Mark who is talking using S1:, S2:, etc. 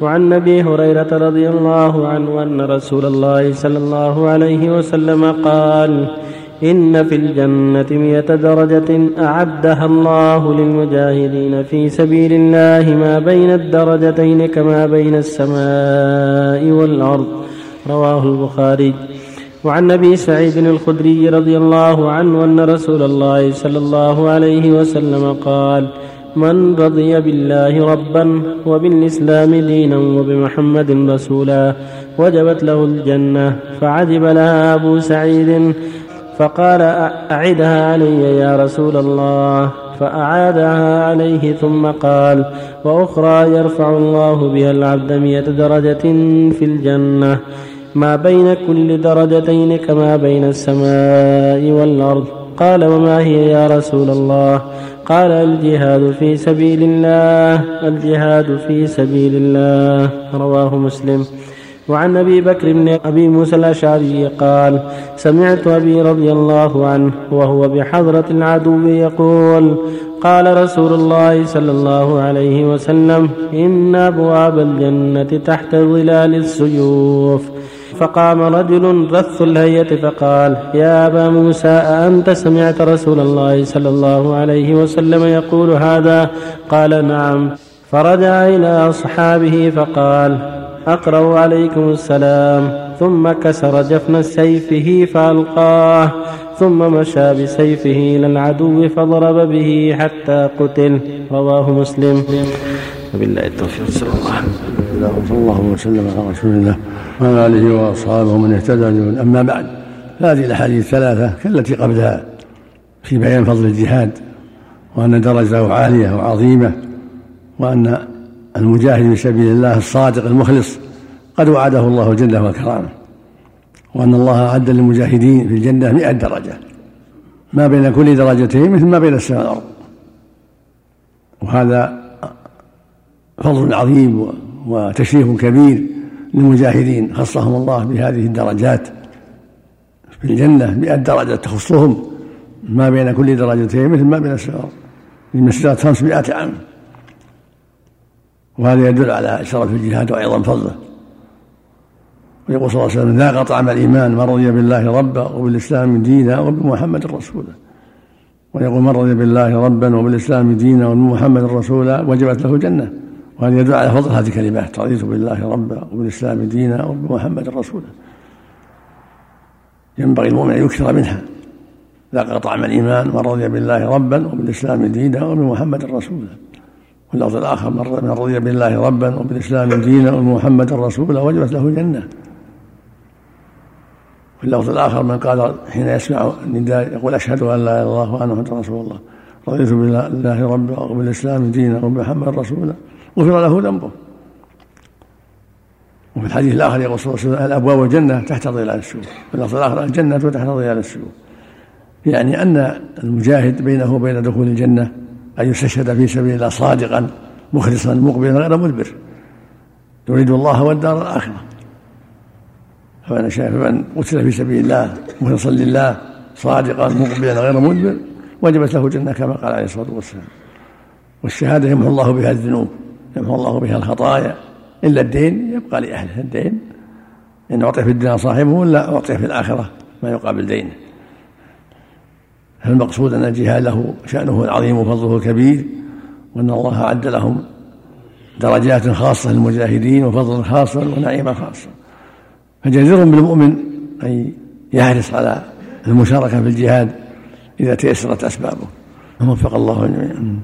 S1: وعن أبي هريرة رضي الله عنه أن رسول الله صلى الله عليه وسلم قال إن في الجنة مئة درجة أعدها الله للمجاهدين في سبيل الله ما بين الدرجتين كما بين السماء والأرض. رواه البخاري. وعن أبي سعيد الخدري رضي الله عنه أن رسول الله صلى الله عليه وسلم قال من رضي بالله ربا وبالإسلام دينا وبمحمد رسولا وجبت له الجنة فعجب لها أبو سعيد فقال أعدها علي يا رسول الله فأعادها عليه ثم قال وأخرى يرفع الله بها العبد مئة درجة في الجنة ما بين كل درجتين كما بين السماء والأرض قال وما هي يا رسول الله قال الجهاد في سبيل الله الجهاد في سبيل الله رواه مسلم. وعن أبي بكر بن أبي موسى الأشعري قال سمعت أبي رضي الله عنه وهو بحضرة العدو يقول قال رسول الله صلى الله عليه وسلم إن أبواب الجنة تحت ظلال السيوف. فقام رجل رث الهيئة فقال يا أبا موسى أأنت سمعت رسول الله صلى الله عليه وسلم يقول هذا? قال نعم. فرجع إلى أصحابه فقال أقرأ عليكم السلام. ثم كسر جفن سيفه فألقاه. ثم مشى بسيفه إلى العدو فضرب به حتى قتل. رواه مسلم. وبالله التوفيق. صلى الله عليه
S2: وسلم صلى الله وسلم على رسول الله وعلى آله وأصحابه من اهتدى أما بعد هذه الأحاديث الثلاثة كالتي قبلها في بيان فضل الجهاد وأن درجته عالية وعظيمة وأن المجاهد في سبيل الله الصادق المخلص قد وعده الله الجنه والكرامه وأن الله أعد للمجاهدين في الجنة مئة درجة ما بين كل درجتين مثل ما بين السماء والأرض. وهذا فضل عظيم وتشريف كبير للمجاهدين خصهم الله بهذه الدرجات في الجنة مئة درجة تخصهم ما بين كل درجتين مثل ما بين السماء المسيرات خمسمائة عام. وهذا يدل على شرف الجهاد وعظم فضله. ويقول صلى الله عليه وسلم ذاق طعم الإيمان من رضي بالله ربا وبالإسلام دينا وبمحمد رسولا ويقول من رضي بالله ربا وبالإسلام دينا وبمحمد رسولا وجبت له الجنه وهذا يدل على فضل هذه الكلمات رضيت بالله ربا وبالإسلام دينا وبمحمد رسولا ينبغي المؤمن أن يكثر منها. ذاق طعم الإيمان من رضي بالله ربا وبالإسلام دينا وبمحمد رسولا واللفظ الآخر من رضي بالله ربا وبالإسلام دينا وبمحمد رسولا وجبت له الجنه واللفظ الآخر من قال حين يسمع النداء يقول أشهد أن لا إله إلا الله وأن محمدا رسول الله. رضيت بالله ربا وبالإسلام دينا وبمحمد رسولا غفر له ذنبه. وفي الحديث الآخر يقول صلى الله عليه وسلم الأبواب الجنة تحت ظلال السوق في اللفظ الآخر الجنة تحت ظلال السوق يعني أن المجاهد بينه وبين دخول الجنة أن يستشهد في سبيل الله صادقا مخلصا مقبلا غير مدبر. يريد الله والدار الآخرة. فمن فمن قتل في سبيل الله مخلصا لله صادقا مقبلا غير مدبر وجبت له الجنة كما قال عليه الصلاة والسلام. والشهادة يمحو الله بها الذنوب. يمحو الله بها الخطايا. إلا الدين يبقى لأهله الدين. إن أعطي في الدنيا صاحبه لا أعطي في الآخرة ما يقابل دينه. فالمقصود أن الجهاد له شأنه العظيم وفضله الكبير وأن الله أعد لهم درجات خاصة للمجاهدين وفضلا خاصا ونعيما خاصا فجدير بالمؤمن أن يحرص على المشاركة في الجهاد إذا تيسرت أسبابه. وفق الله جميعا.